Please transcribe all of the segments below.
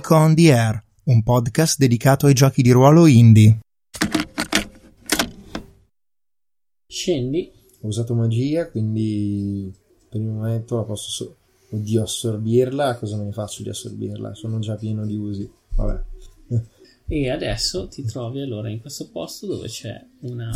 Nico on the Air, un podcast dedicato ai giochi di ruolo indie. Scendi. Ho usato magia, quindi per il momento la posso... So- Oddio, assorbirla, cosa me ne faccio di assorbirla? Sono già pieno di usi. Vabbè. E adesso ti trovi allora in questo posto dove c'è una.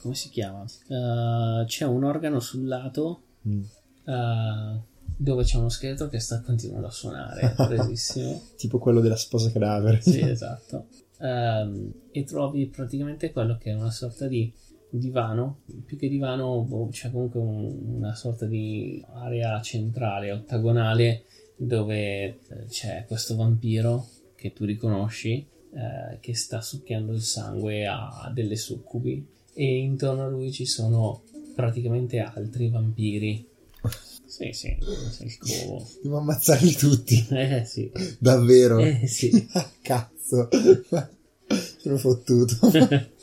come si chiama? Uh, c'è un organo sul lato Mm. uh, dove c'è uno scheletro che sta continuando a suonare. Presissimo. Tipo quello della sposa cadavere. Sì, esatto. Ehm, e trovi praticamente quello che è una sorta di divano, più che divano, boh, c'è comunque un- una sorta di area centrale, ottagonale, dove eh, c'è questo vampiro che tu riconosci, eh, che sta succhiando il sangue a delle succubi, e intorno a lui ci sono praticamente altri vampiri. Sì, sì, sei il covo. Devo ammazzarli tutti. Eh sì. Davvero. Eh sì. Cazzo. Sono fottuto.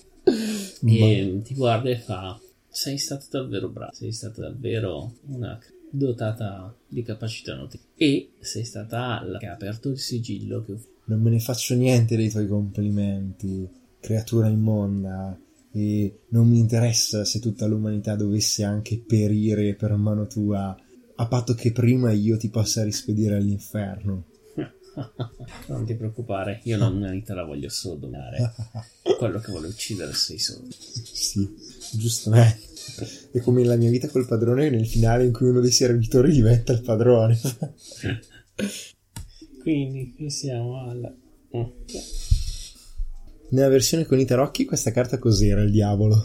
e ti guarda e fa sei stato davvero bravo sei stata davvero una dotata di capacità notizie e sei stata la che ha aperto il sigillo che Non me ne faccio niente dei tuoi complimenti, creatura immonda. E non mi interessa se tutta l'umanità dovesse anche perire per mano tua, a patto che prima io ti possa rispedire all'inferno. non ti preoccupare io l'umanità la voglio solo dominare quello che vuole uccidere sei solo Sì, giustamente. È come la mia vita col padrone nel finale in cui uno dei servitori diventa il padrone. quindi qui siamo alla Mm. Nella versione con i tarocchi questa carta cos'era il diavolo?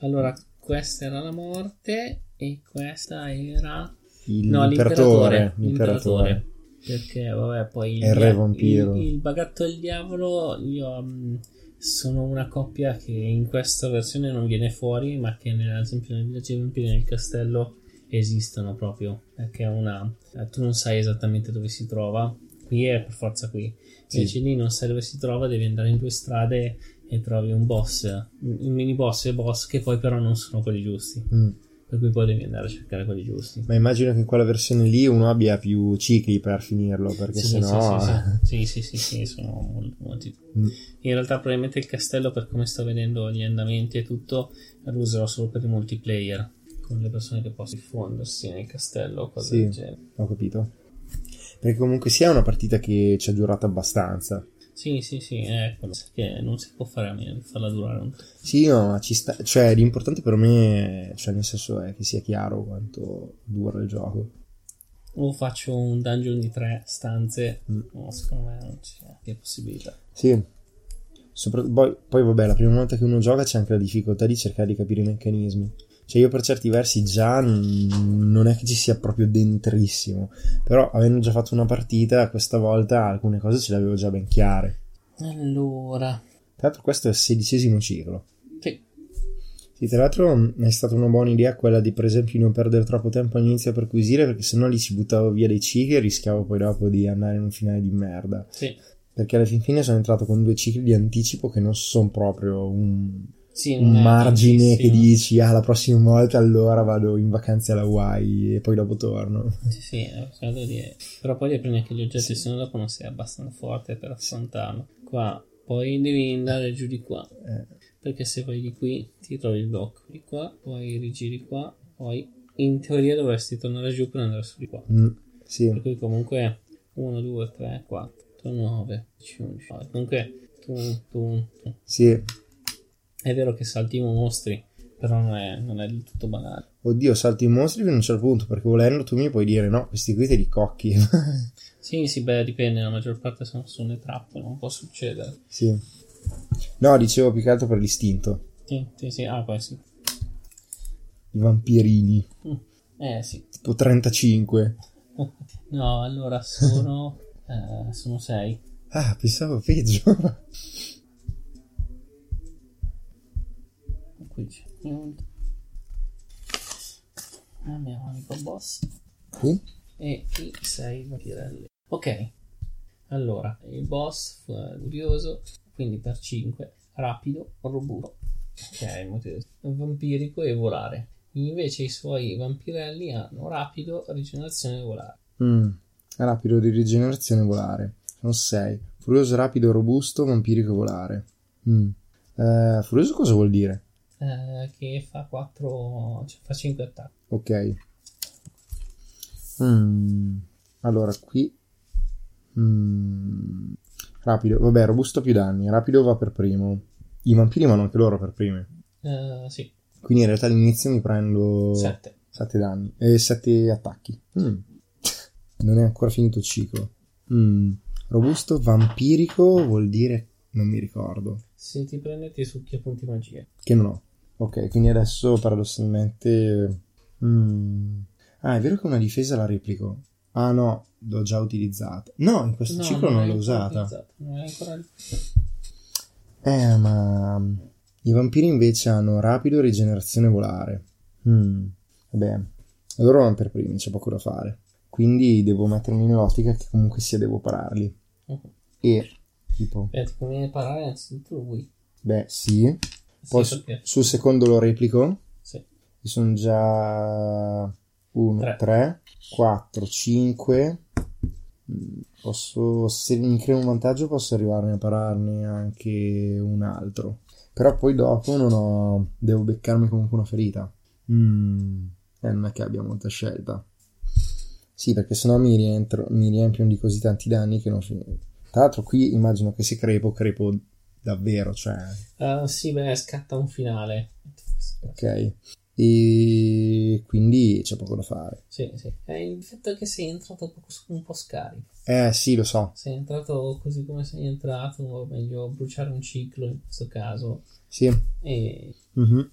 allora questa era la morte e questa era Il- No, l'imperatore. l'imperatore. L'imperatore. Perché, vabbè, poi... È il re vampiro. Il, il bagatto e il diavolo, io mm, sono una coppia che in questa versione non viene fuori, ma che ad esempio nel villaggio dei vampiri nel castello esistono proprio. Perché è una... eh, tu non sai esattamente dove si trova. Qui è per forza qui. Sì. Invece lì non sai dove si trova, devi andare in due strade e trovi un boss, un mini boss e boss che poi però non sono quelli giusti. Mm. Per cui poi devi andare a cercare quelli giusti. Ma immagino che in quella versione lì uno abbia più cicli per finirlo, perché Sì, sennò... sì, sì, sì, sì, sì, sono molti. Mm. In realtà probabilmente il castello, per come sto vedendo gli andamenti e tutto, lo userò solo per il multiplayer, con le persone che possono diffondersi nel castello o cose Sì. del genere. Ho capito. Perché comunque sia una partita che ci ha durato abbastanza. Sì, sì, sì, è quello che non si può fare a meno di farla durare un po'. Sì, no, ma ci sta... Cioè, l'importante per me, cioè, nel senso è che sia chiaro quanto dura il gioco. O faccio un dungeon di tre stanze, Mm. no, secondo me non c'è che possibilità. Sì. Sopra- poi, poi, vabbè, la prima volta che uno gioca c'è anche la difficoltà di cercare di capire i meccanismi. Cioè, io per certi versi già non è che ci sia proprio dentrissimo. Però, avendo già fatto una partita, questa volta alcune cose ce le avevo già ben chiare. Allora, Tra l'altro, questo è il sedicesimo ciclo. sì, Sì, tra l'altro è stata una buona idea quella di, per esempio, non perdere troppo tempo all'inizio a perquisire, perché sennò lì ci buttavo via dei cicli e rischiavo poi dopo di andare in un finale di merda. sì. Perché alla fin fine sono entrato con due cicli di anticipo che non sono proprio un, Sì, un margine che dici, ah, la prossima volta allora vado in vacanze alla Hawaii e poi dopo torno. Sì, sì, è quello di- però poi devi prendere anche gli oggetti, se no dopo non sei abbastanza forte per affrontarlo. Qua, poi devi andare giù di qua, Eh, perché se vai di qui ti trovi il blocco di qua, poi rigiri qua, poi in teoria dovresti tornare giù per andare su di qua. mm, sì, Per cui comunque 1, 2, 3, 4, 9, 10, 11. no, Comunque tu, tu, tu. sì. È vero che salti i mostri, però non è, non è del tutto banale. Oddio, salti i mostri fino a un certo punto, perché volendo tu mi puoi dire no, questi qui te li cocchi. Sì, sì, beh, dipende, la maggior parte sono sulle trappole, non può succedere. sì. No, dicevo più che altro per l'istinto. Sì, sì, sì, ah, poi sì. I vampirini, Eh, sì. tipo 35. No, allora sono... eh, sono sei. Ah, pensavo peggio. Qui c'è un... Abbiamo amico boss. Sì? E i sei vampirelli. Ok. Allora, il boss fu curioso, quindi per 5. Rapido, robusto. Ok, motivo- vampirico e volare. Invece i suoi vampirelli hanno rapido, rigenerazione e volare. Mm, rapido di rigenerazione volare. sono 6. Furioso, rapido, robusto, vampirico, volare. Mm. Eh, furioso cosa vuol dire? Eh, che fa 4, cioè fa 5 attacchi. Ok. Mm. Allora, qui... Mm. Rapido, vabbè, robusto più danni. Rapido va per primo. I vampiri vanno anche loro per primi. Eh, sì, Quindi in realtà all'inizio mi prendo 7. 7 danni e 7 attacchi. Mm. Non è ancora finito il ciclo. Mm. Robusto, vampirico vuol dire... Non mi ricordo. Se ti prendi ti succhia punti magia. Che non ho. Ok, quindi adesso paradossalmente... Mm. Ah, è vero che una difesa la replico. Ah no, l'ho già utilizzata. No, in questo No, ciclo non non l'ho usata. utilizzata, Non è ancora Eh, ma... I vampiri invece hanno rapido, rigenerazione volare. Mm. Vabbè, loro vanno per primi, c'è poco da fare. Quindi devo mettermi nell'ottica che comunque sia devo pararli. Mhm. E, tipo, Eh, ti conviene parare innanzitutto lui. beh, sì. Poi Sì, su- perché? sul secondo lo replico. Sì. Ci sono già 1, Tre. 3, 4, 5. Posso, se mi creo un vantaggio, posso arrivarne a pararne anche un altro. Però poi dopo non ho. Devo beccarmi comunque una ferita. Mm, eh, non è che abbia molta scelta. Sì, perché sennò mi, rientro, mi riempiono di così tanti danni che non finisco. Tra l'altro, qui immagino che se crepo, crepo davvero, cioè. Eh, sì, beh, scatta un finale. Ok. E quindi c'è poco da fare. Sì, sì. Eh, il fatto è che sei entrato un po' scarico. Eh sì, lo so. Sei entrato così come sei entrato, o meglio bruciare un ciclo in questo caso. Sì. E Mhm.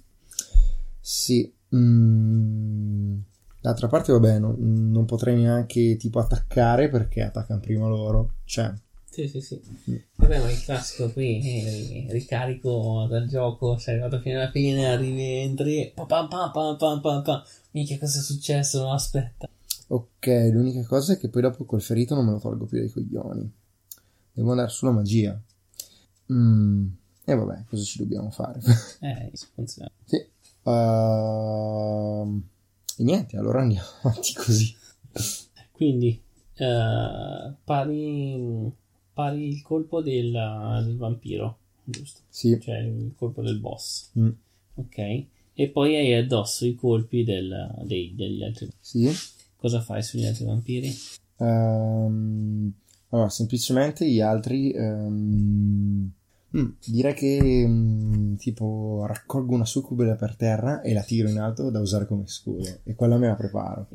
Sì. Mm. D'altra parte, vabbè, non, non potrei neanche tipo attaccare perché attaccano prima loro. Cioè, sì, sì, sì. Mm. Vabbè, ma il classico qui, eh, ricarico dal gioco, sei arrivato fino alla fine, arrivi, entri, pa pam pam pam pam pam pam. Minchia, cosa è successo? No, aspetta. ok, l'unica cosa è che poi dopo quel ferito non me lo tolgo più dai coglioni. Devo andare sulla magia. Mm. E vabbè, cosa ci dobbiamo fare? Eh, funziona. sì. Ehm, E niente, allora andiamo avanti così. Quindi, eh, pari, pari il colpo del, del vampiro, giusto? Sì. Cioè il colpo del boss. Mm. Ok. E poi hai addosso i colpi del- dei- degli altri. Sì. Cosa fai sugli altri vampiri? Ehm, allora, semplicemente gli altri. ehm, mm, direi che mm, tipo raccolgo una succube per terra e la tiro in alto da usare come scudo. E quella me la preparo.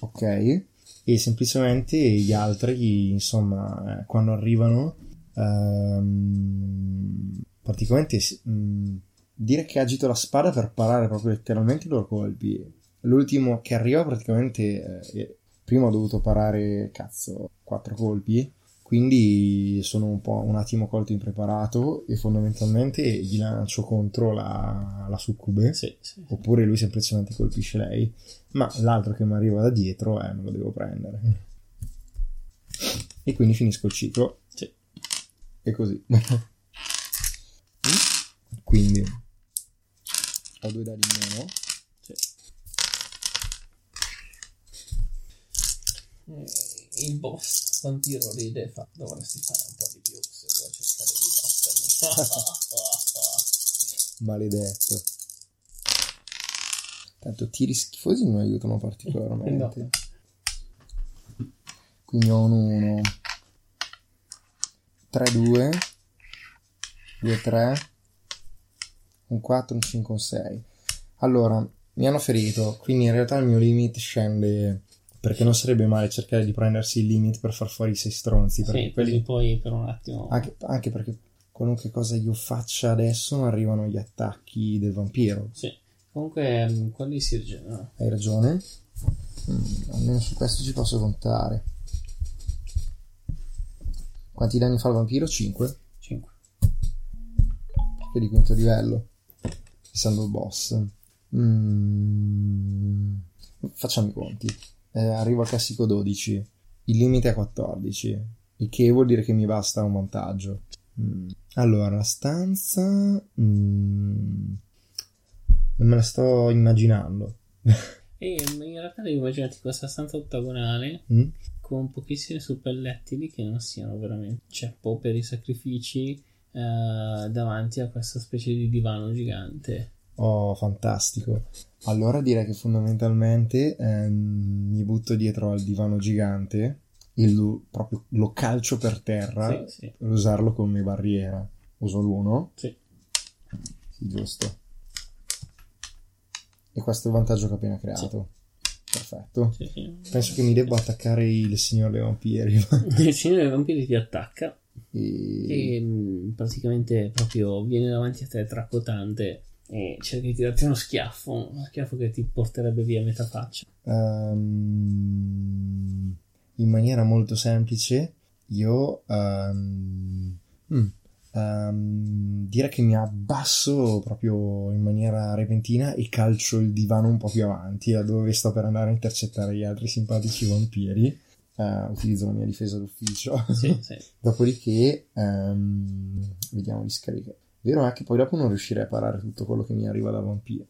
Ok. E semplicemente gli altri, insomma, eh, quando arrivano, ehm, praticamente s- mm, dire che agito la spada per parare proprio letteralmente i loro colpi. L'ultimo che arriva praticamente eh, prima ho dovuto parare cazzo quattro colpi quindi sono un po' un attimo colto impreparato e fondamentalmente gli lancio contro la, la succube Sì, sì. oppure lui semplicemente colpisce lei ma l'altro che mi arriva da dietro eh, me lo devo prendere e quindi finisco il ciclo Sì. e così quindi ho due dadi in meno Sì. Il boss. Vampiro ride e fa dovresti fare un po' di più se vuoi cercare di battermi. maledetto. Tanto tiri schifosi non aiutano particolarmente. Quindi ho un 1 3 2 2 3 un 4 un 5 un 6 allora mi hanno ferito quindi in realtà il mio limit scende perché non sarebbe male cercare di prendersi il limit per far fuori i sei stronzi perché Sì, quelli poi per un attimo... anche, anche perché qualunque cosa io faccia adesso non arrivano gli attacchi del vampiro Sì. Comunque mm, quelli si rigenerano. hai ragione Mm, almeno su questo ci posso contare quanti danni fa il vampiro? 5 5. che di quinto livello essendo il boss Mm, facciamo i conti Eh, arrivo al classico 12 il limite è 14 il che vuol dire che mi basta un vantaggio Mm, allora la stanza mm, non me la sto immaginando E mm, in realtà devi immaginarti questa stanza ottagonale Mm? con pochissimi suppellettili che non siano veramente ceppo per i sacrifici eh, davanti a questa specie di divano gigante. Oh, fantastico. Allora direi che fondamentalmente ehm, mi butto dietro al divano gigante e lo, proprio lo calcio per terra Sì, sì. per usarlo come barriera. Uso l'uno. Sì. Sì, giusto. E questo è il vantaggio che ho appena creato. Perfetto. Penso che mi debba attaccare il signor dei vampiri. Il signore dei vampiri ti attacca e... e mh, praticamente proprio viene davanti a te tracotante e cerca di tirarti uno schiaffo, uno schiaffo che ti porterebbe via metà faccia. Ehm, in maniera molto semplice, io mm, ehm, direi che mi abbasso proprio in maniera repentina e calcio il divano un po' più avanti, da dove sto per andare a intercettare gli altri simpatici vampiri. Eh, utilizzo la mia difesa d'ufficio. Sì, sì. Dopodiché, vediamo di scaricare. Vero è che poi dopo non riuscirei a parare tutto quello che mi arriva da vampiro.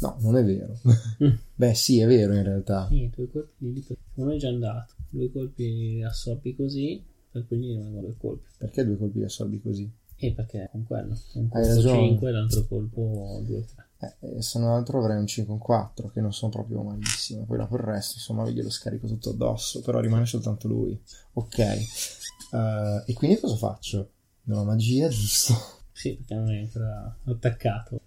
No, non è vero. Mm. Beh, sì, è vero in realtà. Sì, due colpi lì, per- uno è già andato, due colpi assorbi così, per cui gli rimangono due colpi. Perché due colpi di assorbi così? E perché con quello, un Hai ragione. 5 l'altro colpo 2 3. Eh, se non altro avrei un 5 in 4, che non sono proprio malissimo. Poi dopo il resto, insomma, glielo scarico tutto addosso. Però rimane soltanto lui. Ok. Eh, e quindi cosa faccio? Una magia, giusto? Sì, perché non è ancora attaccato.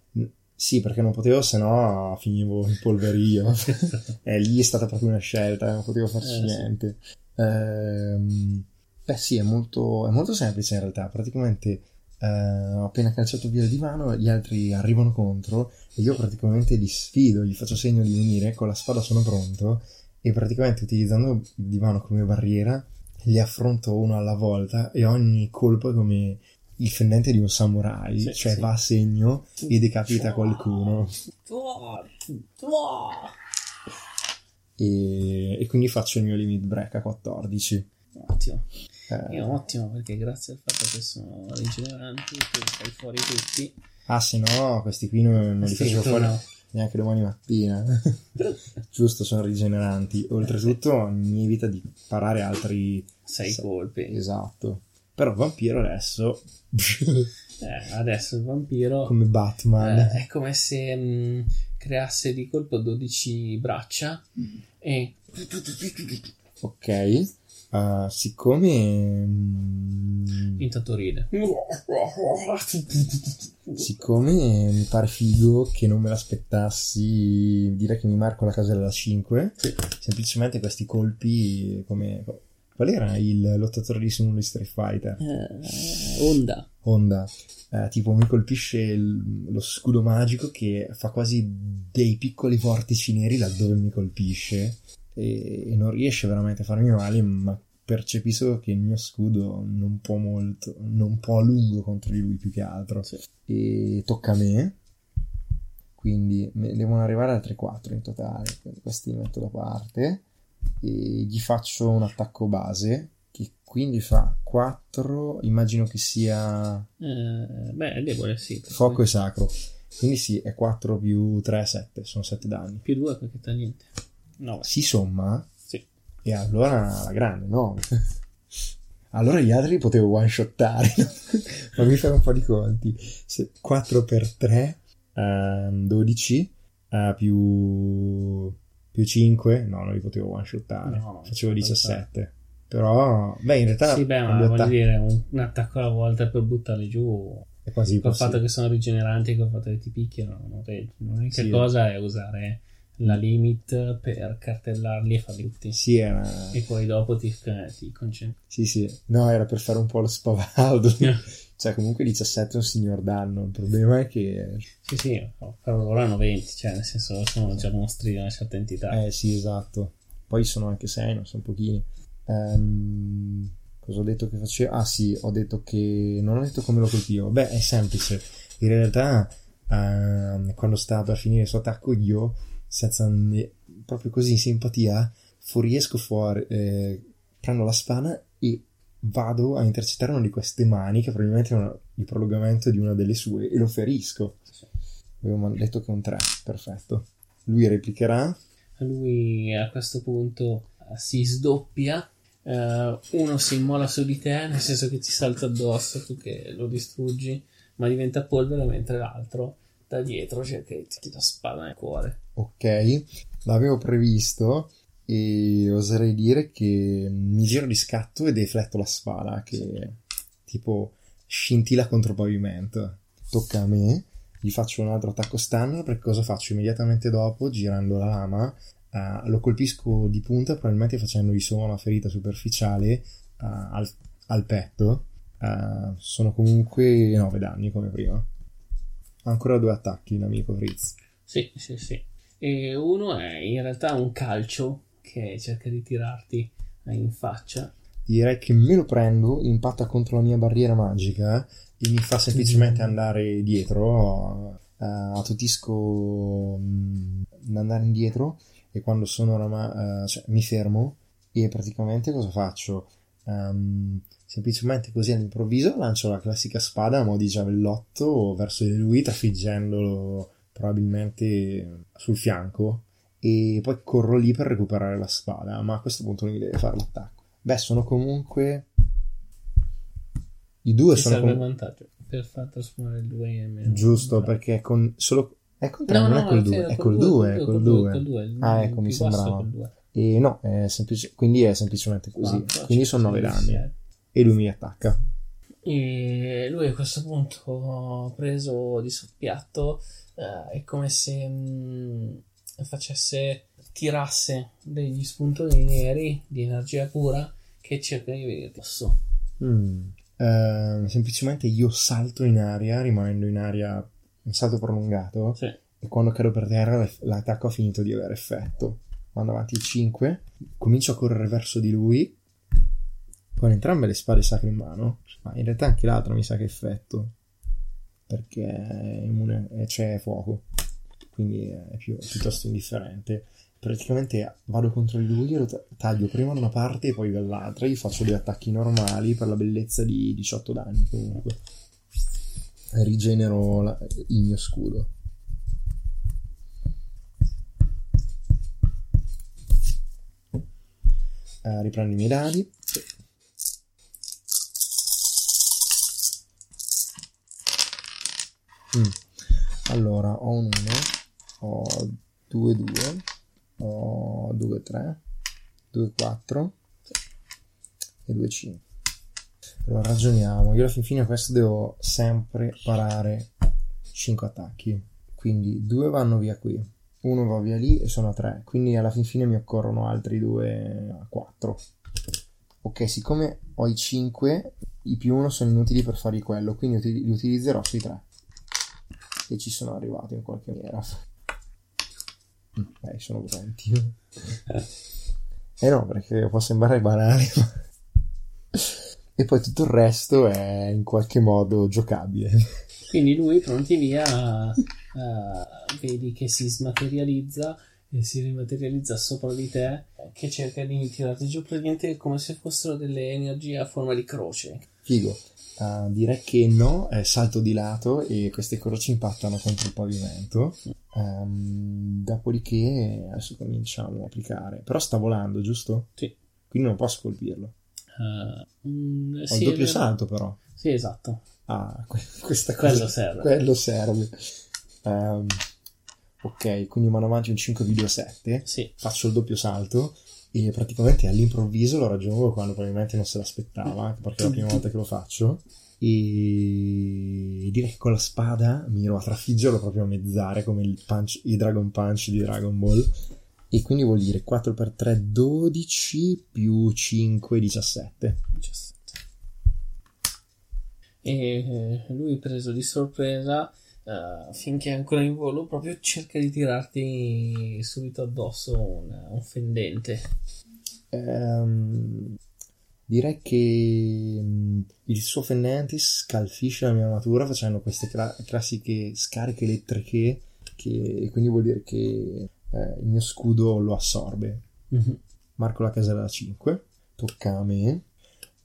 Sì, perché non potevo, se no finivo in polverio. E lì è stata proprio una scelta, non potevo farci Eh, sì. niente. Ehm, beh, sì, è molto, è molto semplice in realtà. Praticamente eh, ho appena calciato via il divano, gli altri arrivano contro e io praticamente li sfido, gli faccio segno di venire, con la spada sono pronto e praticamente utilizzando il divano come barriera li affronto uno alla volta e ogni colpo è come il fendente di un samurai, Sì, cioè sì. va a segno e decapita qualcuno. E, e quindi faccio il mio limit break a 14. Ottimo. Eh, Io ottimo perché grazie al fatto che sono rigeneranti tu fai fuori tutti. ah, se no, questi qui non, non li facevo fuori no. neanche domani mattina. Giusto, sono rigeneranti. Oltretutto, mi evita di parare altri Sei Sì. colpi. Esatto. Però vampiro adesso, Eh, adesso il vampiro come Batman, eh, è come se mh, creasse di colpo 12 braccia e ok. Uh, siccome mm, intanto ride. siccome mi pare figo che non me l'aspettassi, direi che mi marco la casella da 5. Sì. Semplicemente questi colpi come qual era il lottatore di sumo di Street Fighter? Eh, onda. Honda. Eh, tipo mi colpisce il- lo scudo magico che fa quasi dei piccoli vortici neri laddove mi colpisce e, e non riesce veramente a farmi male, ma percepisco che il mio scudo non può molto, non può a lungo contro di lui più che altro. Sì. E tocca a me. Quindi me- devono arrivare altre 4 in totale. Quindi questi li metto da parte gli faccio un attacco base che quindi fa 4. Immagino che sia Eh, beh, è debole, sì. fuoco e sacro. Quindi sì, è 4 più 3, 7. Sono 7 danni. Più 2 perché fa niente. 9. Si somma Sì. e allora la grande 9. Allora gli altri li potevo one shottare. Fammi fare un po' di conti. 4 per 3, 12 eh, più, più 5. No, non li potevo one shottare. No, Facevo non 17. Però, beh, in realtà Sì, beh, ma voglio dire, un, un attacco alla volta per buttarli giù. è quasi Col fatto che sono rigeneranti, col fatto che ti picchiano, non reggi. L'unica Sì. cosa è usare la limit per cartellarli e farli tutti. Sì, era... E poi dopo ti, eh, ti concentri. Sì, sì. No, era per fare un po' lo spavaldo. cioè, comunque 17 è un signor danno. Il problema è che... Sì, sì, però loro hanno 20, cioè nel senso sono già mostri di una certa entità. Eh, sì, esatto. Poi sono anche 6, non sono pochini. Ehm, cosa ho detto che facevo? Ah, sì, ho detto che... Non ho detto come lo colpivo. Beh, è semplice. In realtà, ehm, quando sta per finire il suo attacco, io, senza... proprio così in simpatia, fuoriesco fuori... eh, prendo la spada e vado a intercettare una di queste mani che probabilmente è una- il prolungamento di una delle sue e lo ferisco. Avevo detto che è un 3, perfetto. Lui replicherà. Lui a questo punto si sdoppia. eh, uno si immola su di te, nel senso che ti salta addosso, tu che lo distruggi, ma diventa polvere, mentre l'altro da dietro cerca di ti la spada nel cuore. Ok, l'avevo previsto e oserei dire che mi giro di scatto e defletto la spada che tipo scintilla contro il pavimento. Tocca a me, gli faccio un altro attacco standard perché cosa faccio immediatamente dopo, girando la lama, eh, lo colpisco di punta probabilmente facendogli solo una ferita superficiale eh, al, al petto. Eh, sono comunque 9 danni come prima. Ancora due attacchi, l'amico Fritz. Sì, sì, sì. E uno è in realtà un calcio che cerca di tirarti in faccia. Direi che me lo prendo, impatta contro la mia barriera magica e mi fa semplicemente andare dietro. eh, attutisco mm, andare indietro e quando sono oramai, eh, cioè, mi fermo e praticamente cosa faccio? Ehm, semplicemente così all'improvviso lancio la classica spada a mo' di giavellotto verso di lui, trafiggendolo probabilmente sul fianco e poi corro lì per recuperare la spada, ma a questo punto lui deve fare l'attacco. Beh, sono comunque i due Ti sono serve comunque vantaggio per far trasformare il 2 in giusto perché con solo è col 3, No, non no, è col vero, 2, è col 2, è col 2. col due, il- Ah, ecco, mi sembrava. E no, è semplice, quindi è semplicemente così. Quattro, quindi sono 9 cinque, danni. E lui mi attacca. E lui a questo punto, preso di soppiatto, eh, è come se mh, facesse, tirasse degli spuntoni neri di energia pura che cerca di venire addosso. Mm. Eh, semplicemente io salto in aria, rimanendo in aria un salto prolungato. Sì. E quando cado per terra, l'attacco ha finito di avere effetto. Vado avanti 5, comincio a correre verso di lui. Con entrambe le spade sacre in mano, ma in realtà anche l'altra mi sa che effetto. Perché è immune, c'è fuoco. Quindi è più, piuttosto indifferente. Praticamente vado contro di lui lo ta- taglio prima da una parte e poi dall'altra. Gli faccio due attacchi normali per la bellezza di 18 danni comunque. Rigenero la- il mio scudo. Eh, riprendo i miei dadi. Mm. Allora, ho un 1, ho 2, 2, ho 2, 3, 2, 4 e 2, 5. Allora, ragioniamo. Io alla fin fine questo devo sempre parare 5 attacchi. Quindi 2 vanno via qui, uno va via lì e sono a 3. Quindi alla fin fine mi occorrono altri 2 a 4. Ok, siccome ho i 5, i più 1 sono inutili per fargli quello, quindi li utilizzerò sui 3. E ci sono arrivato in qualche maniera. Mm, Dai, sono pronti. Eh no, perché può sembrare banale, ma... E poi tutto il resto è in qualche modo giocabile. Quindi lui, pronti via, eh, vedi che si smaterializza e si rimaterializza sopra di te, che cerca di tirarti giù praticamente come se fossero delle energie a forma di croce. Figo. Ah, direi che no, è salto di lato e queste croci impattano contro il pavimento. Ehm, dopodiché adesso cominciamo a applicare. Però sta volando, giusto? Sì. Quindi non posso colpirlo. Eh, mm, Ho sì, il doppio salto, però. Sì, esatto. Ah, que- questa cosa. Quello serve. Quello serve. Ehm, ok, quindi mano avanti un 5 video 7. Sì. Faccio il doppio salto e praticamente all'improvviso lo raggiungo quando probabilmente non se l'aspettava, perché è la prima volta che lo faccio. E direi che con la spada miro a trafiggerlo proprio a mezzare come il, punch, il Dragon Punch di Dragon Ball. E quindi vuol dire 4 x 3 12 più 5 17. 17. E lui preso di sorpresa, eh, finché è ancora in volo, proprio cerca di tirarti subito addosso un, un fendente. Ehm, direi che mm, il suo fendente scalfisce la mia armatura facendo queste cla- classiche scariche elettriche che quindi vuol dire che eh, il mio scudo lo assorbe. Marco la casella da 5, tocca a me.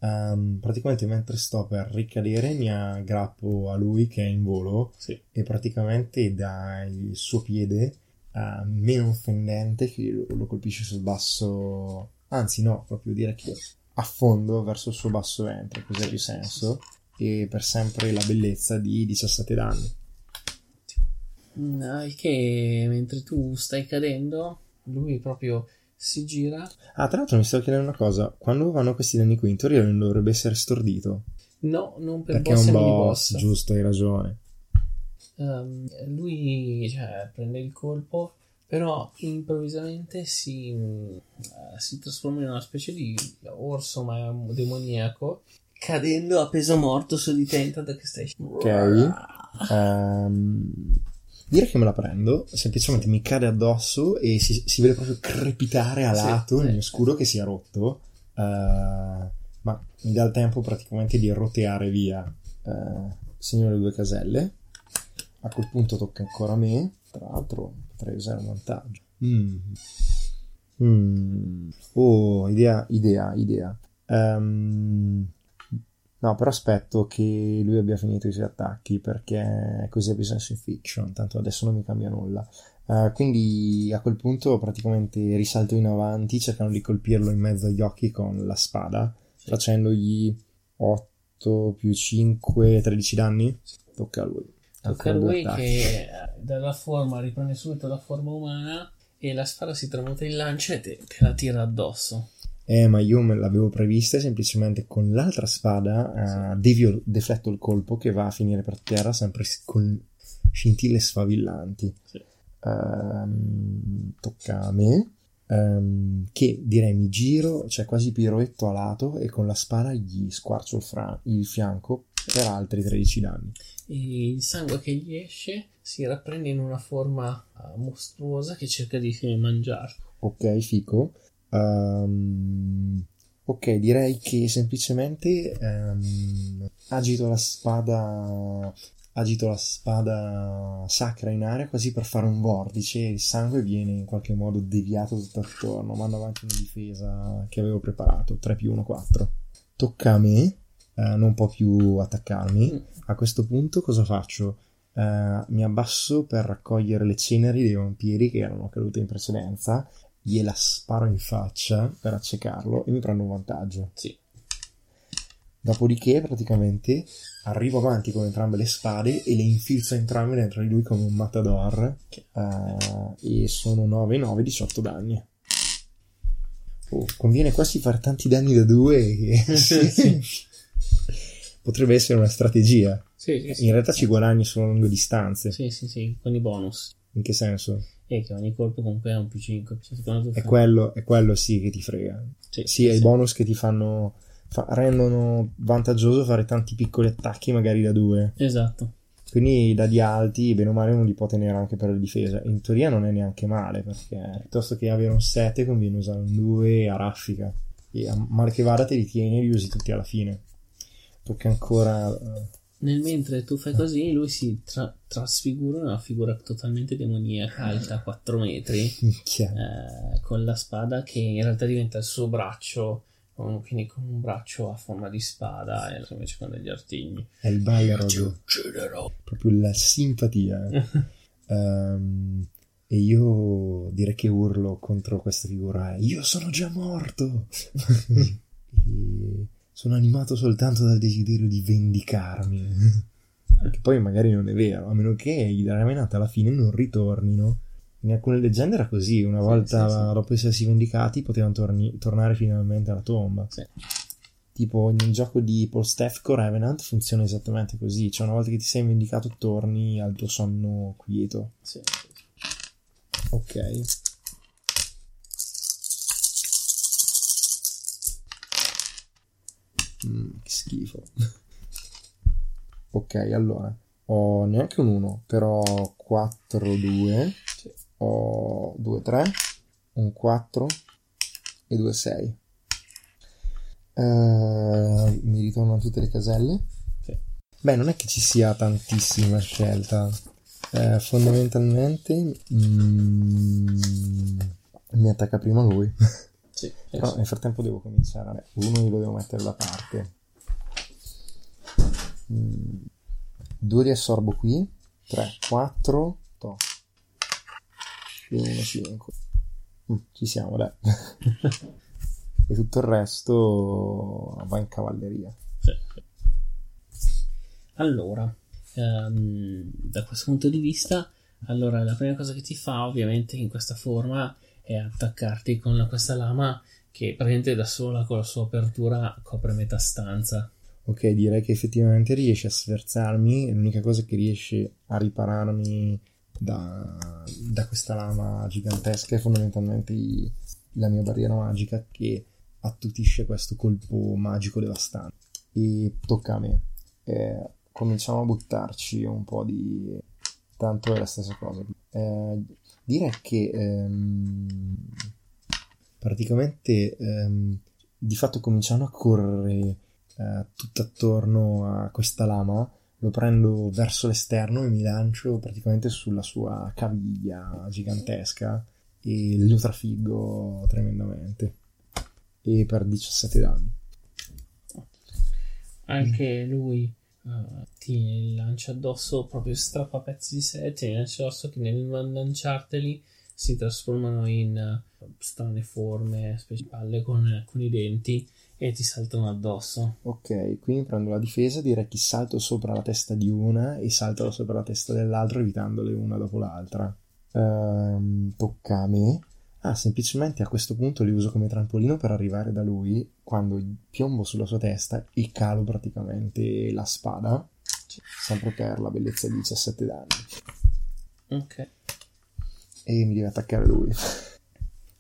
Ehm, praticamente mentre sto per ricadere mi aggrappo a lui che è in volo Sì. e praticamente dal suo piede a meno un fendente che lo, lo colpisce sul basso Anzi, no, proprio dire che affondo verso il suo basso ventre, così ha più senso. E per sempre la bellezza di 17 danni. Mm, Al che mentre tu stai cadendo, lui proprio si gira. Ah, tra l'altro mi stavo chiedendo una cosa. Quando vanno questi danni qui, in teoria non dovrebbe essere stordito. No, non per Perché è boss un e mini boss, boss. giusto, hai ragione. Ehm, lui cioè, prende il colpo, però improvvisamente si, eh, si trasforma in una specie di orso ma demoniaco, cadendo a peso morto su di te intanto che stai. Ok. Ehm, dire che me la prendo, semplicemente mi cade addosso e si, si vede proprio crepitare a lato il mio scudo che si è rotto. Eh, ma mi dà il tempo praticamente di roteare via. Segno le due caselle. A quel punto tocca ancora a me. Tra l'altro potrei usare un vantaggio. Mm. Mm. Oh, idea, idea, idea. Ehm, no, però aspetto che lui abbia finito i suoi attacchi perché così ha più senso in fiction. Tanto adesso non mi cambia nulla. Eh, quindi a quel punto praticamente risalto in avanti cercando di colpirlo in mezzo agli occhi con la spada, facendogli 8 più 5, 13 danni. Tocca a lui. Tocca a lui che eh, dalla forma riprende subito la forma umana e la spada si tramuta in lancia e te, te la tira addosso. Eh, ma io me l'avevo prevista semplicemente con l'altra spada eh, devio, defletto il colpo che va a finire per terra sempre con scintille sfavillanti. Sì. Ehm, tocca a me. ehm, che direi mi giro, cioè quasi piroetto a lato e con la spada gli squarcio il, fra- il fianco per altri 13 danni. E il sangue che gli esce si rapprende in una forma eh, mostruosa che cerca di mangiare. Ok, fico. Ehm, ok, direi che semplicemente ehm, agito la spada. Agito la spada sacra in aria così per fare un vortice e il sangue viene in qualche modo deviato tutto attorno. Mando avanti una difesa che avevo preparato. 3 più 1, 4. Tocca a me. eh, non può più attaccarmi. A questo punto cosa faccio? Eh, mi abbasso per raccogliere le ceneri dei vampiri che erano cadute in precedenza, gliela sparo in faccia per accecarlo e mi prendo un vantaggio. Sì. Dopodiché, praticamente, arrivo avanti con entrambe le spade e le infilzo entrambe dentro di lui come un matador. eh, e sono 9, 9, 18 danni. Oh, conviene quasi fare tanti danni da due. Sì. Potrebbe essere una strategia. Sì, sì, In realtà ci guadagni solo a lunghe distanze. sì, sì, sì, con i bonus. In che senso? E che ogni colpo comunque è un più 5. Cioè, È quello, è quello sì che ti frega. Sì, Sì, è sì. i bonus che ti fanno. fa- rendono vantaggioso fare tanti piccoli attacchi, magari da due. Esatto. Quindi i dadi alti, bene o male, uno li può tenere anche per la difesa. In teoria non è neanche male, perché piuttosto che avere un 7 conviene usare un 2 a raffica. E a male che vada te li tieni e li usi tutti alla fine. Tocca ancora. Nel mentre tu fai così, lui si tra- trasfigura in una figura totalmente demoniaca, alta 4 metri, eh, con la spada che in realtà diventa il suo braccio, con- quindi con un braccio a forma di spada e invece con degli artigli. È il Balrog. Proprio la simpatia. Ehm, e io direi che urlo contro questa figura. Io sono già morto. e sono animato soltanto dal desiderio di vendicarmi. Che poi magari non è vero, a meno che i Revenant alla fine non ritornino. In alcune leggende era così, una Sì, volta sì, sì. dopo essersi vendicati potevano torni- tornare finalmente alla tomba. Sì. Tipo nel gioco di Paul Stefco Revenant funziona esattamente così, cioè una volta che ti sei vendicato torni al tuo sonno quieto. Sì. Ok. Mm, che schifo. ok, allora. Ho neanche un 1, però 4, 2. Sì. Ho 2, 3. Un 4 e 2, 6. Eh, mi ritornano tutte le caselle. Sì. Beh, non è che ci sia tantissima scelta. Eh, fondamentalmente mm, mi attacca prima lui. Sì, sì, Però sì. nel frattempo devo cominciare. Vabbè, uno lo devo mettere da parte. Mm, due li assorbo qui. 3, 4. To. Più 1, 5. Mm, ci siamo, dai. e tutto il resto va in cavalleria. Sì. Allora, ehm, da questo punto di vista, allora la prima cosa che ti fa ovviamente in questa forma è attaccarti con questa lama che praticamente da sola con la sua apertura copre metà stanza. Ok, direi che effettivamente riesce a sferzarmi, l'unica cosa che riesce a ripararmi da, da questa lama gigantesca è fondamentalmente la mia barriera magica che attutisce questo colpo magico devastante. E tocca a me. Eh, cominciamo a buttarci un po' di... tanto è la stessa cosa. Eh, direi che ehm, praticamente ehm, di fatto cominciano a correre eh, tutto attorno a questa lama lo prendo verso l'esterno e mi lancio praticamente sulla sua caviglia gigantesca e lo trafiggo tremendamente. E per 17 danni. Anche lui ti lancia addosso proprio strappa pezzi di sé ti lancia addosso che nel lanciarteli si trasformano in uh, strane forme specie palle con, con i denti e ti saltano addosso. Ok, quindi prendo la difesa, direi che salto sopra la testa di una e salto sopra la testa dell'altra, evitandole una dopo l'altra. Ehm, tocca a me. Ah, semplicemente a questo punto li uso come trampolino per arrivare da lui quando piombo sulla sua testa e calo praticamente la spada, sempre per la bellezza di 17 danni. Ok. E mi deve attaccare lui.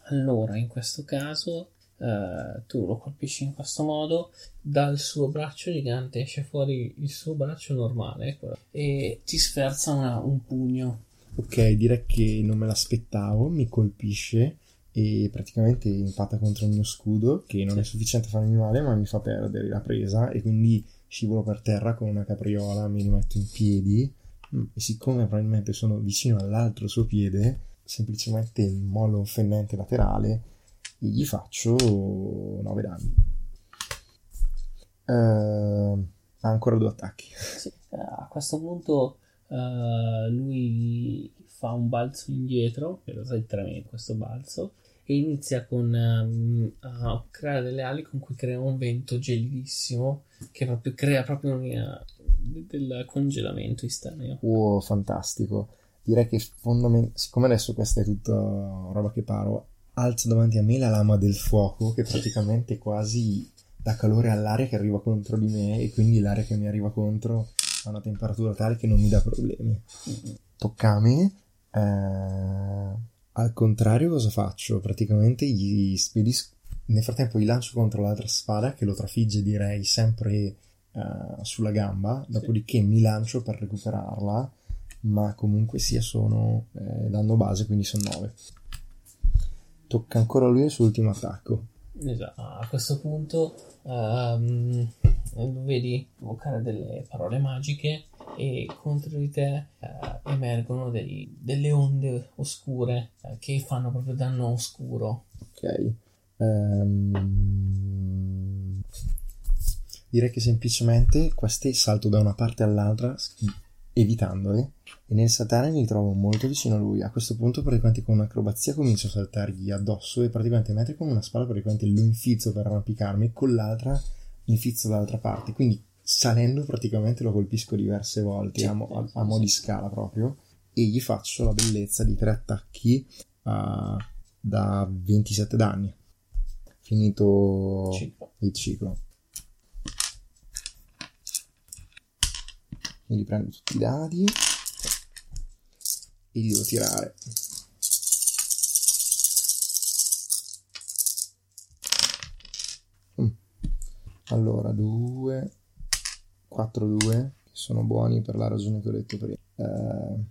Allora, in questo caso Uh, tu lo colpisci in questo modo, dal suo braccio gigante esce fuori il suo braccio normale e ti sferza una, un pugno. Ok, direi che non me l'aspettavo, mi colpisce e praticamente impatta contro il mio scudo che non sì. è sufficiente a farmi male ma mi fa perdere la presa e quindi scivolo per terra con una capriola, mi rimetto in piedi mm, e siccome probabilmente sono vicino all'altro suo piede, semplicemente mollo un fennente laterale gli faccio 9 danni. Uh, ha ancora due attacchi. Sì, a questo punto uh, lui fa un balzo indietro, in realtà è 3 metri questo balzo, e inizia con, um, a creare delle ali con cui crea un vento gelidissimo che proprio crea proprio una, del congelamento istantaneo. Wow, fantastico. Direi che fondamentalmente, siccome adesso questa è tutta roba che paro, alzo davanti a me la lama del fuoco che praticamente quasi dà calore all'aria che arriva contro di me e quindi l'aria che mi arriva contro ha una temperatura tale che non mi dà problemi. Tocca a me. Eh, al contrario cosa faccio? Praticamente gli spedisco... Nel frattempo gli lancio contro l'altra spada che lo trafigge direi sempre uh, sulla gamba, dopodiché mi lancio per recuperarla, ma comunque sia sono eh, danno base, quindi sono 9 tocca ancora a lui il suo ultimo attacco. Esatto, a questo punto um, vedi evocare delle parole magiche e contro di te uh, emergono dei, delle onde oscure uh, che fanno proprio danno oscuro. Ok. Um, direi che semplicemente queste salto da una parte all'altra evitandole e nel saltare mi trovo molto vicino a lui. A questo punto, praticamente con un'acrobazia comincio a saltargli addosso e praticamente mentre con una spalla praticamente lo infizzo per arrampicarmi e con l'altra infizzo dall'altra parte. Quindi salendo praticamente lo colpisco diverse volte sì, a, mo- a, a mo' di scala proprio e gli faccio la bellezza di tre attacchi uh, da 27 danni. Finito ciclo. il ciclo. Quindi prendo tutti i dadi e li devo tirare. Allora, 2, 4, 2, che sono buoni per la ragione che ho detto prima. Eh,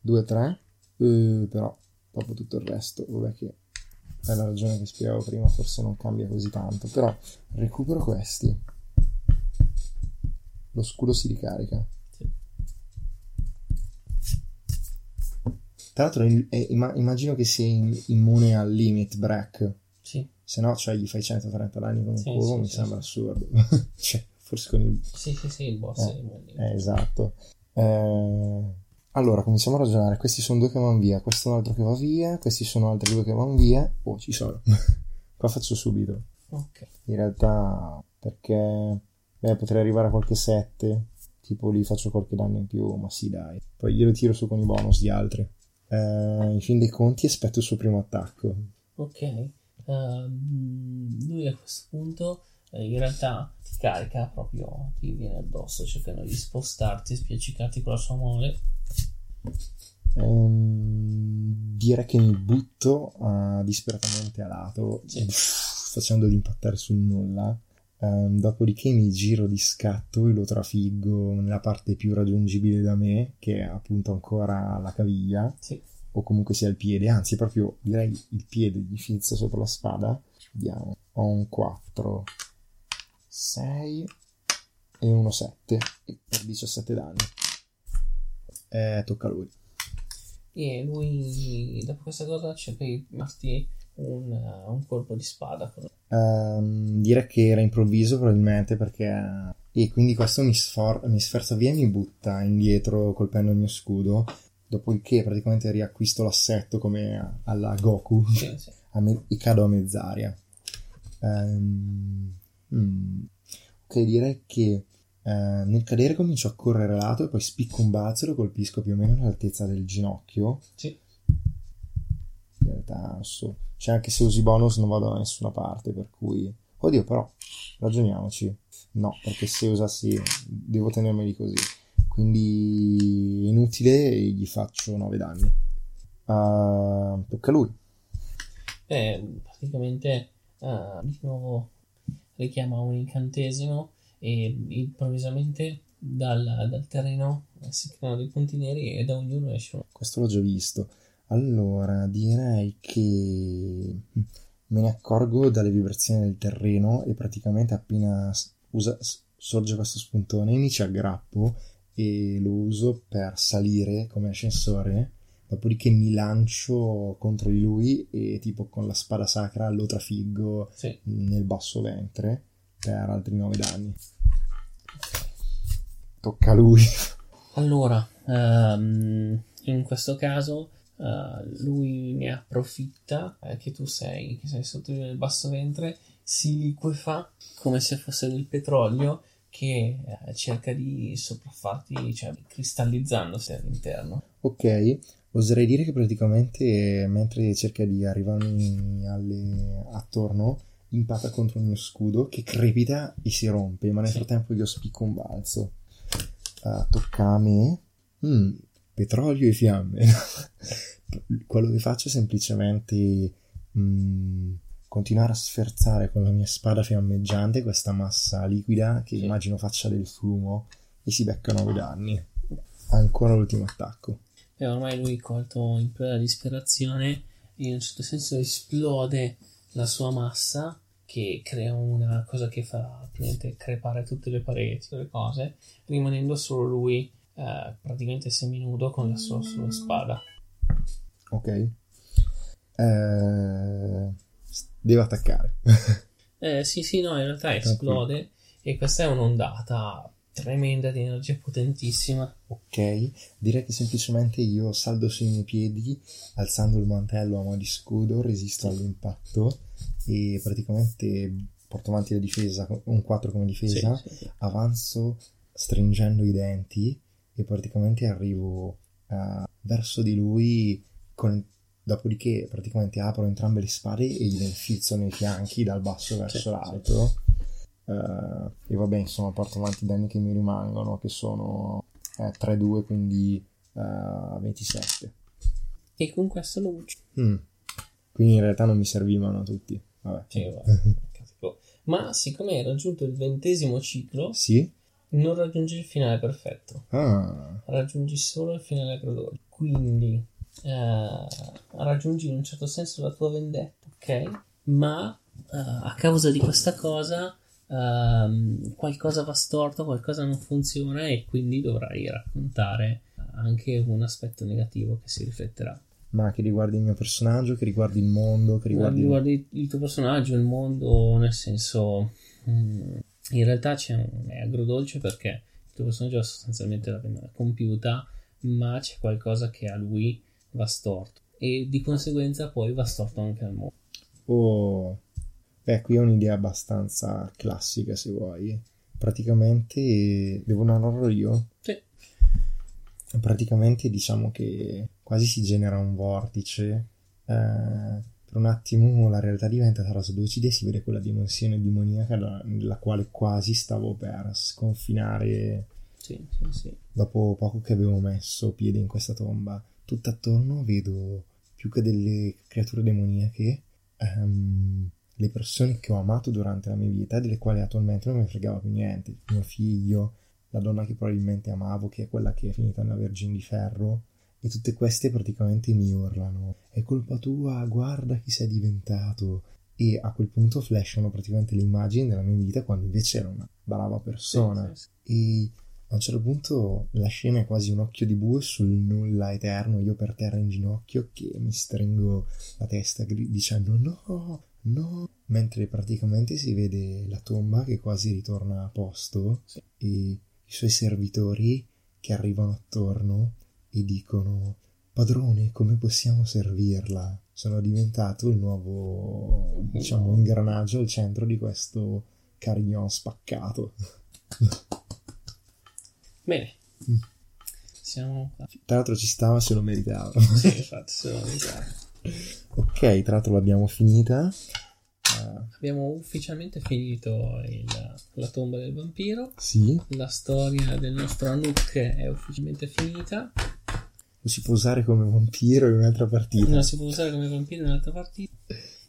2, 3, eh, però proprio tutto il resto, vabbè che per la ragione che spiegavo prima forse non cambia così tanto, però recupero questi. Lo scudo si ricarica. Tra l'altro eh, immagino che sia immune al limit break. Se no, cioè, gli fai 130 danni con un sì, cubo, sì, mi sì, sembra assurdo. cioè, forse con il... Sì, sì, sì, il boss eh, è eh, esatto. Eh, allora, cominciamo a ragionare. Questi sono due che vanno via, questo è un altro che va via, questi sono altri due che vanno via. Oh, ci sono. Qua faccio subito. Ok. In realtà, perché beh, potrei arrivare a qualche 7. Tipo lì faccio qualche danno in più, ma sì, dai. Poi glielo tiro su con i bonus di altri. Eh, in fin dei conti, aspetto il suo primo attacco. Ok. Ehm, lui a questo punto eh, in realtà ti carica proprio, ti viene addosso cercando di spostarti, spiaccicarti con la sua mole. Ehm, direi che mi butto eh, disperatamente a lato, Sì. facendolo impattare sul nulla. Ehm, dopodiché mi giro di scatto e lo trafiggo nella parte più raggiungibile da me, che è appunto ancora la caviglia, Sì. O comunque sia il piede, anzi proprio direi il piede gli fizzo sopra la spada. Vediamo, ho un 4, 6 e uno 7 e per 17 danni. Eh, tocca a lui. E lui, dopo questa cosa, cerca di darti un, uh, un colpo di spada. Ehm, direi che era improvviso probabilmente perché... E quindi questo mi, sfor- mi sferza via e mi butta indietro colpendo il mio scudo. Dopodiché praticamente riacquisto l'assetto come alla Goku Sì, sì. me- e cado a mezz'aria. Ehm, mm, ok, direi che eh, nel cadere comincio a correre lato e poi spicco un balzo e lo colpisco più o meno all'altezza del ginocchio. Sì. In realtà so- cioè anche se usi bonus non vado da nessuna parte, per cui... Oddio però, ragioniamoci. No, perché se usassi devo tenermeli così. Quindi è inutile e gli faccio 9 danni. Ah, tocca a lui. Eh, praticamente eh, di nuovo richiama un incantesimo e improvvisamente dal, dal terreno si creano dei punti neri e da ognuno esce uno. Questo l'ho già visto. Allora, direi che me ne accorgo dalle vibrazioni del terreno e praticamente appena usa- sorge questo spuntone mi ci aggrappo e lo uso per salire come ascensore. Dopodiché mi lancio contro di lui e tipo con la spada sacra lo trafiggo Sì. nel basso ventre per altri 9 danni. Tocca a lui. Allora, ehm, in questo caso eh, lui ne approfitta eh, che tu sei, che sei sotto il basso ventre, si liquefa come se fosse del petrolio che eh, cerca di sopraffarti, cioè cristallizzandosi all'interno. Ok, oserei dire che praticamente mentre cerca di arrivarmi alle... attorno, impatta contro il mio scudo che crepita e si rompe, ma nel Sì. frattempo io spicco un balzo. Ah, tocca a me. Mm, petrolio e fiamme. Quello che faccio è semplicemente mm, continuare a sferzare con la mia spada fiammeggiante questa massa liquida che Sì. immagino faccia del fumo e si becca 9 danni. Ancora l'ultimo attacco. E ormai lui colto in plena disperazione, in un certo senso esplode la sua massa che crea una cosa che fa praticamente crepare tutte le pareti, le cose, rimanendo solo lui eh, praticamente seminudo con la sua, sua spada. Ok. Eh, devo attaccare. Eh, sì, sì, no, in realtà esplode e questa è un'ondata tremenda di energia potentissima. ok. Direi che semplicemente io saldo sui miei piedi, alzando il mantello a mo' di scudo, resisto all'impatto e praticamente porto avanti la difesa, un 4 come difesa, Sì, sì, avanzo stringendo i denti e praticamente arrivo eh, verso di lui con- dopodiché praticamente apro entrambe le spade e gliele infilzo nei fianchi dal basso verso l'alto Eh, e vabbè insomma porto avanti i danni che mi rimangono che sono eh, 3-2 quindi eh, 27 E con questo lo uccide. Mm. quindi in realtà non mi servivano tutti vabbè Sì, capico. Ma siccome hai raggiunto il ventesimo ciclo, sì? non raggiungi il finale perfetto. ah raggiungi solo il finale agrodolce. Quindi eh, raggiungi in un certo senso la tua vendetta, ok? Ma eh, a causa di questa cosa ehm, qualcosa va storto, qualcosa non funziona e quindi dovrai raccontare anche un aspetto negativo che si rifletterà. ma che riguardi il mio personaggio che riguardi il mondo che riguardi Riguardi il tuo personaggio, il mondo, nel senso, mm, in realtà c'è un, è agrodolce perché il tuo personaggio ha sostanzialmente la penna compiuta, ma c'è qualcosa che a lui va storto e di conseguenza poi va storto anche al mondo. Oh, Beh, qui è un'idea abbastanza classica, se vuoi. Praticamente, devo narrarlo io? Sì. Praticamente diciamo che quasi si genera un vortice. Eh, per un attimo la realtà diventa traslucida e si vede quella dimensione demoniaca nella quale quasi stavo per sconfinare sì, sì, sì. dopo poco che avevo messo piede in questa tomba. Tutt'attorno vedo più che delle creature demoniache um, le persone che ho amato durante la mia vita, delle quali attualmente non mi fregava più niente. Mio figlio, la donna che probabilmente amavo, che è quella che è finita nella Vergine di Ferro, e tutte queste praticamente mi urlano: È colpa tua, guarda chi sei diventato. E a quel punto flashano praticamente le immagini della mia vita quando invece era una brava persona. Sì, sì, E a un certo punto la scena è quasi un occhio di bue sul nulla eterno, io per terra in ginocchio che mi stringo la testa dicendo no, no, mentre praticamente si vede la tomba che quasi ritorna a posto Sì. e i suoi servitori che arrivano attorno e dicono padrone come possiamo servirla? Sono diventato il nuovo diciamo ingranaggio al centro di questo carillon spaccato Bene. Mm. Siamo qua. tra l'altro ci stava se lo meritava Sì, infatti, se lo vediamo. ok tra l'altro l'abbiamo finita Eh, Abbiamo ufficialmente finito il- la tomba del vampiro. sì La storia del nostro Anouk è ufficialmente finita. lo si può usare come vampiro in un'altra partita Non si può usare come vampiro in un'altra partita.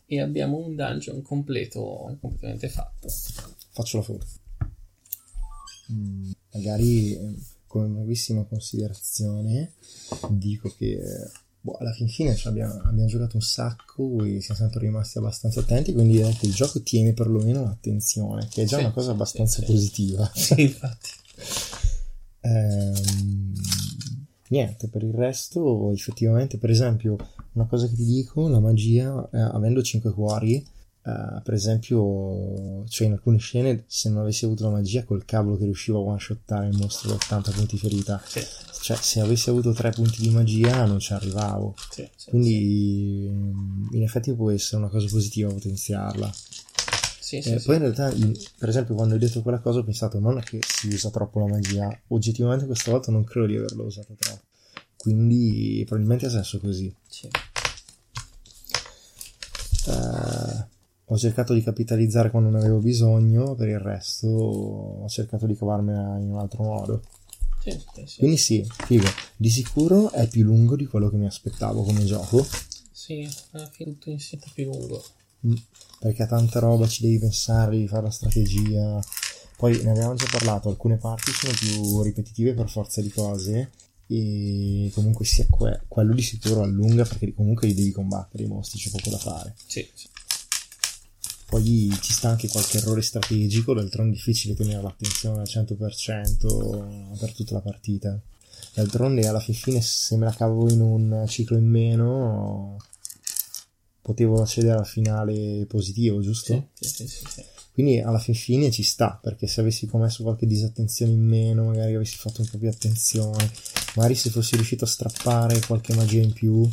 E abbiamo un dungeon completo, completamente fatto. faccio la foto Mm, magari eh, come brevissima considerazione dico che boh, alla fin fine ci abbiamo, abbiamo giocato un sacco e siamo sempre rimasti abbastanza attenti quindi direi che il gioco tiene perlomeno l'attenzione che è già Sì, una cosa abbastanza sì. positiva Sì, infatti. Ehm, niente, per il resto, effettivamente, per esempio, una cosa che ti dico, la magia, eh, avendo 5 cuori, eh, per esempio, cioè in alcune scene, se non avessi avuto la magia, col cavolo che riuscivo a one-shottare il mostro da 80 punti ferita, Sì, cioè se avessi avuto 3 punti di magia non ci arrivavo. sì, sì, Quindi, in effetti, può essere una cosa positiva potenziarla. sì, sì, Eh. Poi in realtà, per esempio, quando hai detto quella cosa ho pensato non è che si usa troppo la magia, oggettivamente questa volta non credo di averla usata troppo. Quindi probabilmente ha senso così. Sì. Eh, ho cercato di capitalizzare quando ne avevo bisogno, per il resto ho cercato di cavarmela in un altro modo. Sì, sì. Quindi sì, figo. Di sicuro è più lungo di quello che mi aspettavo come gioco. Sì, alla fine tutto insieme è più lungo. Mm, perché a tanta roba ci devi pensare, devi fare la strategia. Poi ne abbiamo già parlato, alcune parti sono più ripetitive per forza di cose e comunque sia que- quello di sicuro allunga perché comunque li devi combattere i mostri, c'è poco da fare. Sì, sì. Poi ci sta anche qualche errore strategico, d'altronde è difficile tenere l'attenzione al 100% per tutta la partita. D'altronde alla fin fine se me la cavo in un ciclo in meno potevo accedere al finale positivo, giusto? Sì, sì, sì, sì. Quindi alla fin fine ci sta, perché se avessi commesso qualche disattenzione in meno, magari avessi fatto un po' più attenzione, magari se fossi riuscito a strappare qualche magia in più,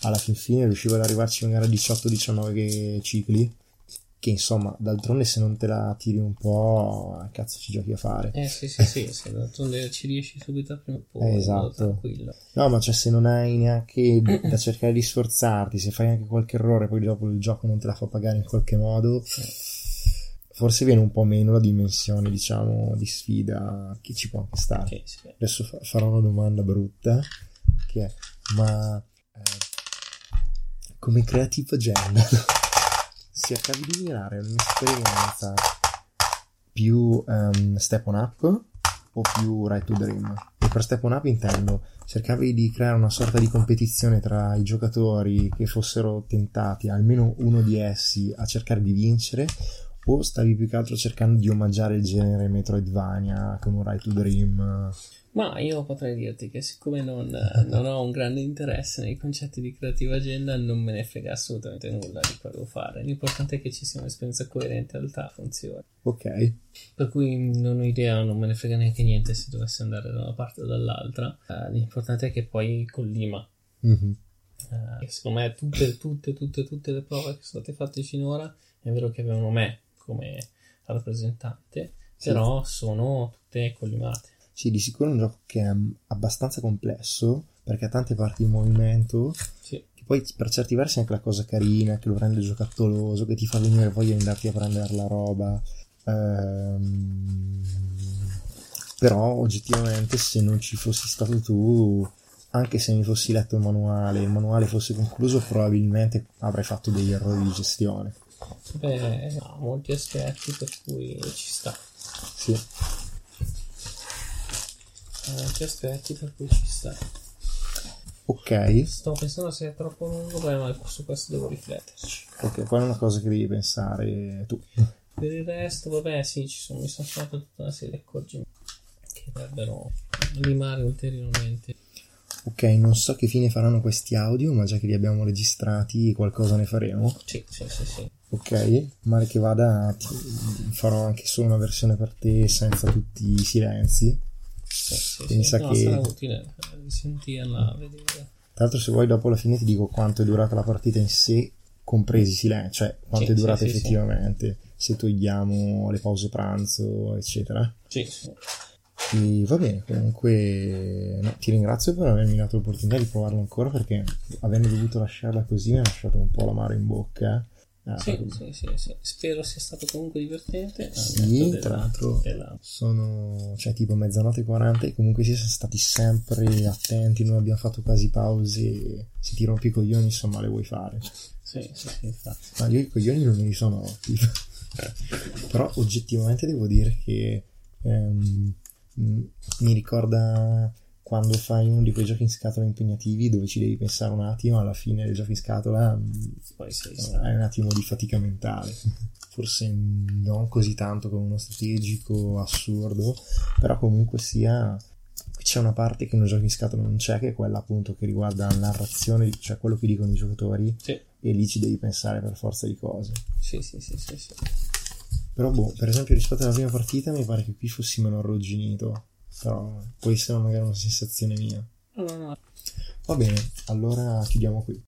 alla fin fine riuscivo ad arrivarci magari a 18-19 cicli, che insomma, d'altronde se non te la tiri un po', cazzo ci giochi a fare. Eh sì, sì, sì, se d'altronde ci riesci subito prima o poi, Eh, esatto. tranquillo. No, ma cioè se non hai neanche da cercare di sforzarti, se fai anche qualche errore, poi dopo il gioco non te la fa pagare in qualche modo, forse viene un po' meno la dimensione, diciamo, di sfida che ci può anche stare. Sì, sì. Adesso fa- farò una domanda brutta, che è, ma eh, come creative agenda cercavi di mirare un'esperienza più ehm, step on up o più right to dream? E per step on up intendo cercavi di creare una sorta di competizione tra i giocatori che fossero tentati, almeno uno di essi, a cercare di vincere o stavi più che altro cercando di omaggiare il genere Metroidvania con un right to dream? Ma io potrei dirti che siccome non, non ho un grande interesse nei concetti di creativa agenda, non me ne frega assolutamente nulla di quello fare. L'importante è che ci sia un'esperienza coerente, in realtà funziona. Ok. Per cui non ho idea, non me ne frega neanche niente se dovesse andare da una parte o dall'altra. Eh, l'importante è che poi collima. Mhm. Eh, secondo me tutte, tutte, tutte, tutte le prove che sono state fatte finora è vero che avevano me come rappresentante, sì. però sono tutte collimate. Sì, di sicuro è un gioco che è abbastanza complesso perché ha tante parti in movimento. Sì. Che poi per certi versi è anche la cosa carina, che lo rende giocattoloso, che ti fa venire voglia di andarti a prendere la roba. Ehm... Però oggettivamente se non ci fossi stato tu, anche se mi fossi letto il manuale, il manuale fosse concluso, probabilmente avrei fatto degli errori di gestione. Beh, ha molti aspetti per cui ci sta. Sì molti aspetti per cui ci sta. Ok. Sto pensando se è troppo lungo, beh, ma su questo devo rifletterci. Ok, qual è una cosa che devi pensare tu? Per il resto, vabbè, sì, ci sono, mi sono fatto tutta una serie di accorgimenti che dovrebbero limare ulteriormente. Ok, non so che fine faranno questi audio, ma già che li abbiamo registrati, qualcosa ne faremo. Sì, sì, sì, sì. Ok, male che vada, farò anche solo una versione per te senza tutti i silenzi sì, sì, mi sa no, che sarà utile sentirla vedere. Tra l'altro, se vuoi, dopo alla fine ti dico quanto è durata la partita in sé, compresi silenzi, cioè quanto sì, è durata effettivamente, se togliamo le pause pranzo, eccetera. Sì, sì. E va bene, comunque no, ti ringrazio per avermi dato l'opportunità di provarlo ancora perché avendo dovuto lasciarla così mi ha lasciato un po' l'amaro in bocca. Ah, sì, sì, sì, sì, spero sia stato comunque divertente. Sì, tra l'altro della... sono cioè tipo mezzanotte e 40 e comunque si sono stati sempre attenti, non abbiamo fatto quasi pause, se ti rompi i coglioni insomma le vuoi fare. Sì, sì, sì infatti. Ma io i coglioni non me li sono rotti. Però oggettivamente devo dire che ehm, mi ricorda quando fai uno di quei giochi in scatola impegnativi dove ci devi pensare un attimo, alla fine dei giochi in scatola mm, poi sei hai un attimo di fatica mentale. Forse non così tanto come uno strategico assurdo, però comunque sia c'è una parte che uno gioco in scatola non c'è, che è quella appunto che riguarda la narrazione, cioè quello che dicono i giocatori, sì. e lì ci devi pensare per forza di cose. Sì, sì, sì, sì, sì. Però boh, per esempio rispetto alla prima partita mi pare che qui fossi meno arrugginito però può essere magari una sensazione mia. Va bene, allora chiudiamo qui.